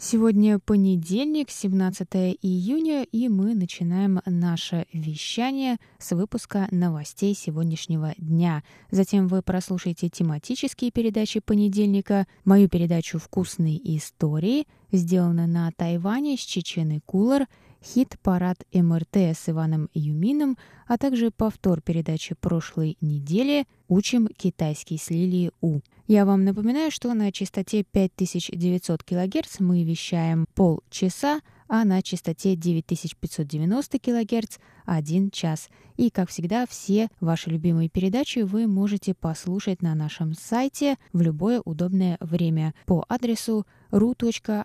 Сегодня понедельник, 17 июня, и мы начинаем наше вещание с выпуска новостей сегодняшнего дня. Затем вы прослушаете тематические передачи понедельника, мою передачу «Вкусные истории», сделана на Тайване с Чеченой Кулар, хит-парад МРТ с Иваном Юмином, а также повтор передачи прошлой недели «Учим китайский с Лилией У». Я вам напоминаю, что на частоте 5900 кГц мы вещаем полчаса, а на частоте 9590 кГц – один час. И, как всегда, все ваши любимые передачи вы можете послушать на нашем сайте в любое удобное время по адресу ru.rti.org.tw.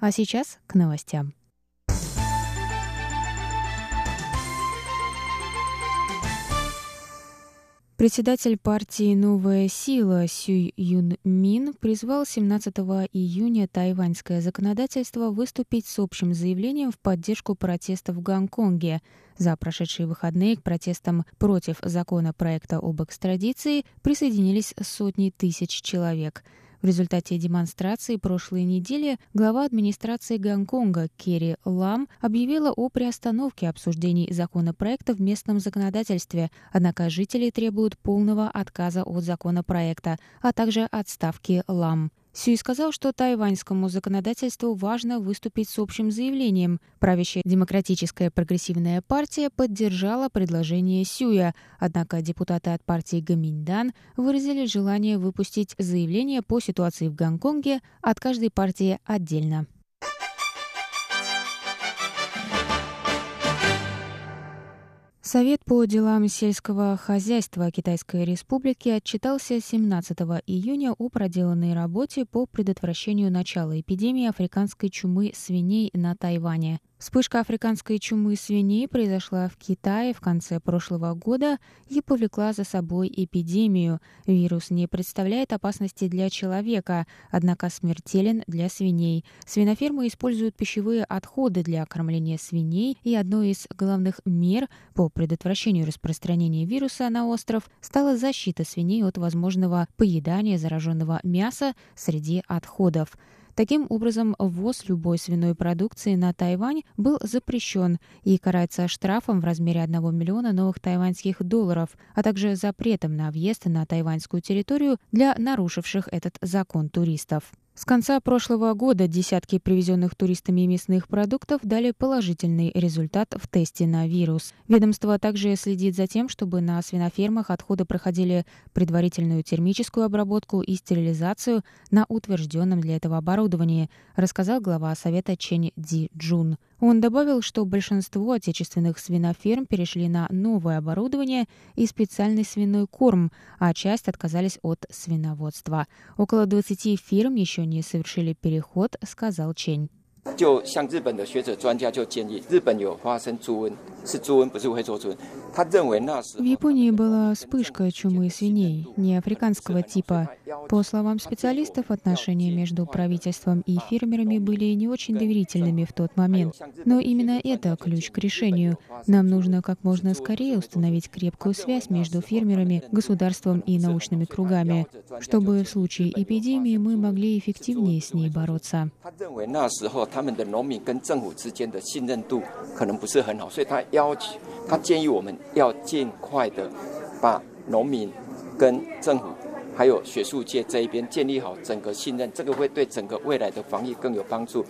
А сейчас к новостям. Председатель партии «Новая сила» Сюй Юн Мин призвал 17 июня тайваньское законодательство выступить с общим заявлением в поддержку протестов в Гонконге. За прошедшие выходные к протестам против законопроекта об экстрадиции присоединились сотни тысяч человек – в результате демонстрации прошлой недели глава администрации Гонконга Керри Лам объявила о приостановке обсуждений законопроекта в местном законодательстве, однако жители требуют полного отказа от законопроекта, а также отставки Лам. Сюй сказал, что тайваньскому законодательству важно выступить с общим заявлением. Правящая демократическая прогрессивная партия поддержала предложение Сюя, однако депутаты от партии Гаминьдан выразили желание выпустить заявление по ситуации в Гонконге от каждой партии отдельно. Совет по делам сельского хозяйства Китайской Республики отчитался 17 июня о проделанной работе по предотвращению начала эпидемии африканской чумы свиней на Тайване. Вспышка африканской чумы свиней произошла в Китае в конце прошлого года и повлекла за собой эпидемию. Вирус не представляет опасности для человека, однако смертелен для свиней. Свинофермы используют пищевые отходы для кормления свиней, и одной из главных мер по предотвращению распространения вируса на остров стала защита свиней от возможного поедания зараженного мяса среди отходов. Таким образом, ввоз любой свиной продукции на Тайвань был запрещен и карается штрафом в размере 1 миллиона новых тайваньских долларов, а также запретом на въезд на тайваньскую территорию для нарушивших этот закон туристов. С конца прошлого года десятки привезенных туристами мясных продуктов дали положительный результат в тесте на вирус. Ведомство также следит за тем, чтобы на свинофермах отходы проходили предварительную термическую обработку и стерилизацию на утвержденном для этого оборудовании, рассказал глава Совета Чен Ди Джун. Он добавил, что большинство отечественных свиноферм перешли на новое оборудование и специальный свиной корм, а часть отказались от свиноводства. Около 20 фирм еще не совершили переход, сказал Чень. 就像日本的学者专家就建议，日本有发生猪瘟，是猪瘟，不是非洲猪瘟。他认为那时 В Японии была вспышка чумы свиней, не африканского типа. По словам специалистов, отношения между правительством и фермерами были не очень доверительными в тот момент. Но именно это ключ к решению. Нам нужно как можно скорее установить крепкую связь между фермерами, государством и научными кругами, чтобы в случае эпидемии мы могли эффективнее с ней бороться. 他们的农民跟政府之间的信任度可能不是很好，所以他要求，他建议我们要尽快的把农民跟政府还有学术界这一边建立好整个信任，这个会对整个未来的防疫更有帮助。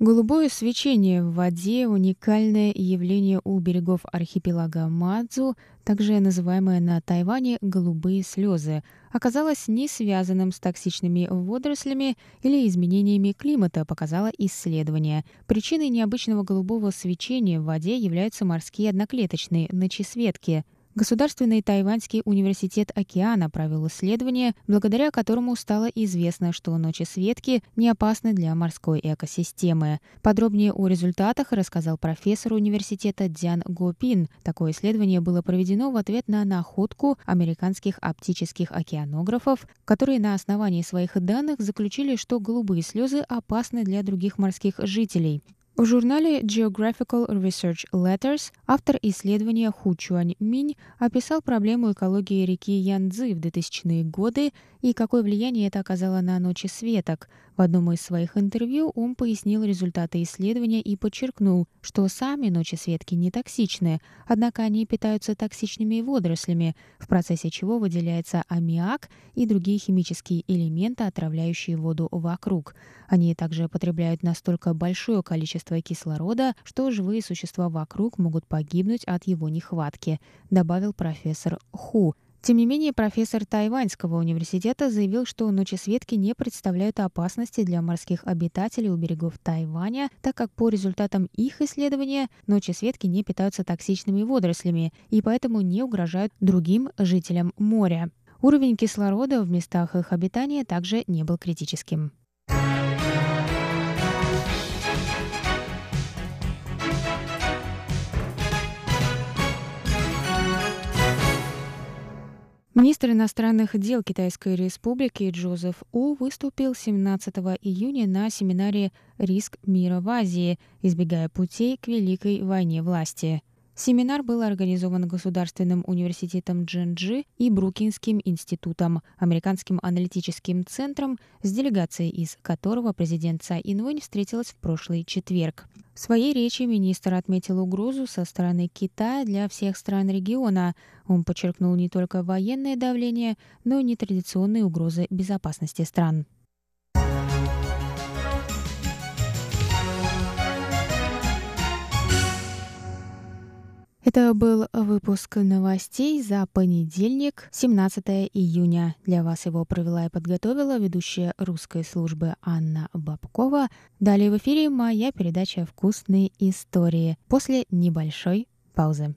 Голубое свечение в воде – уникальное явление у берегов архипелага Мадзу, также называемое на Тайване «голубые слезы». оказалось не связанным с токсичными водорослями или изменениями климата, показало исследование. Причиной необычного голубого свечения в воде являются морские одноклеточные ночесветки – Государственный Тайваньский университет океана провел исследование, благодаря которому стало известно, что ночи светки не опасны для морской экосистемы. Подробнее о результатах рассказал профессор университета Дзян Гопин. Такое исследование было проведено в ответ на находку американских оптических океанографов, которые на основании своих данных заключили, что голубые слезы опасны для других морских жителей. В журнале Geographical Research Letters автор исследования Ху Чуань Минь описал проблему экологии реки Янцзы в 2000-е годы и какое влияние это оказало на ночи светок. В одном из своих интервью он пояснил результаты исследования и подчеркнул, что сами ночи светки не токсичны, однако они питаются токсичными водорослями, в процессе чего выделяется аммиак и другие химические элементы, отравляющие воду вокруг. Они также потребляют настолько большое количество кислорода, что живые существа вокруг могут погибнуть от его нехватки, добавил профессор Ху. Тем не менее, профессор Тайваньского университета заявил, что ночесветки не представляют опасности для морских обитателей у берегов Тайваня, так как по результатам их исследования ночесветки не питаются токсичными водорослями и поэтому не угрожают другим жителям моря. Уровень кислорода в местах их обитания также не был критическим. Министр иностранных дел Китайской Республики Джозеф У выступил 17 июня на семинаре «Риск мира в Азии. Избегая путей к Великой войне власти». Семинар был организован Государственным университетом Джинджи и Брукинским институтом, американским аналитическим центром, с делегацией из которого президент Цай Инвэнь встретилась в прошлый четверг. В своей речи министр отметил угрозу со стороны Китая для всех стран региона. Он подчеркнул не только военное давление, но и нетрадиционные угрозы безопасности стран. Это был выпуск новостей за понедельник, 17 июня. Для вас его провела и подготовила ведущая русской службы Анна Бабкова. Далее в эфире моя передача «Вкусные истории» после небольшой паузы.